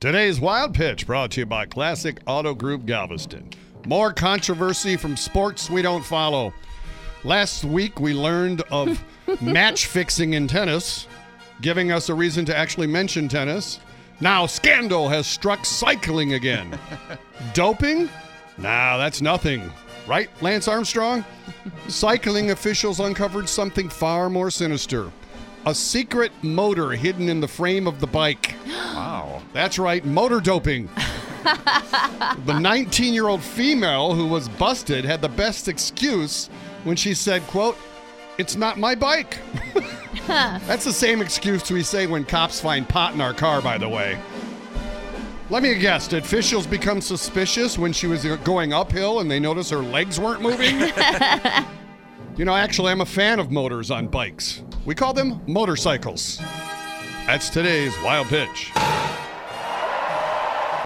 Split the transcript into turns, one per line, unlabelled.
Today's Wild Pitch brought to you by Classic Auto Group Galveston. More controversy from sports we don't follow. Last week we learned of match fixing in tennis, giving us a reason to actually mention tennis. Now scandal has struck cycling again. Doping? Nah, that's nothing. Right, Lance Armstrong? Cycling officials uncovered something far more sinister. A secret motor hidden in the frame of the bike.
Wow.
That's right, motor doping. the 19 year old female who was busted had the best excuse when she said, quote, it's not my bike. That's the same excuse we say when cops find pot in our car, by the way. Let me guess, did officials become suspicious when she was going uphill and they noticed her legs weren't moving? you know, actually, I'm a fan of motors on bikes. We call them motorcycles. That's today's Wild Pitch.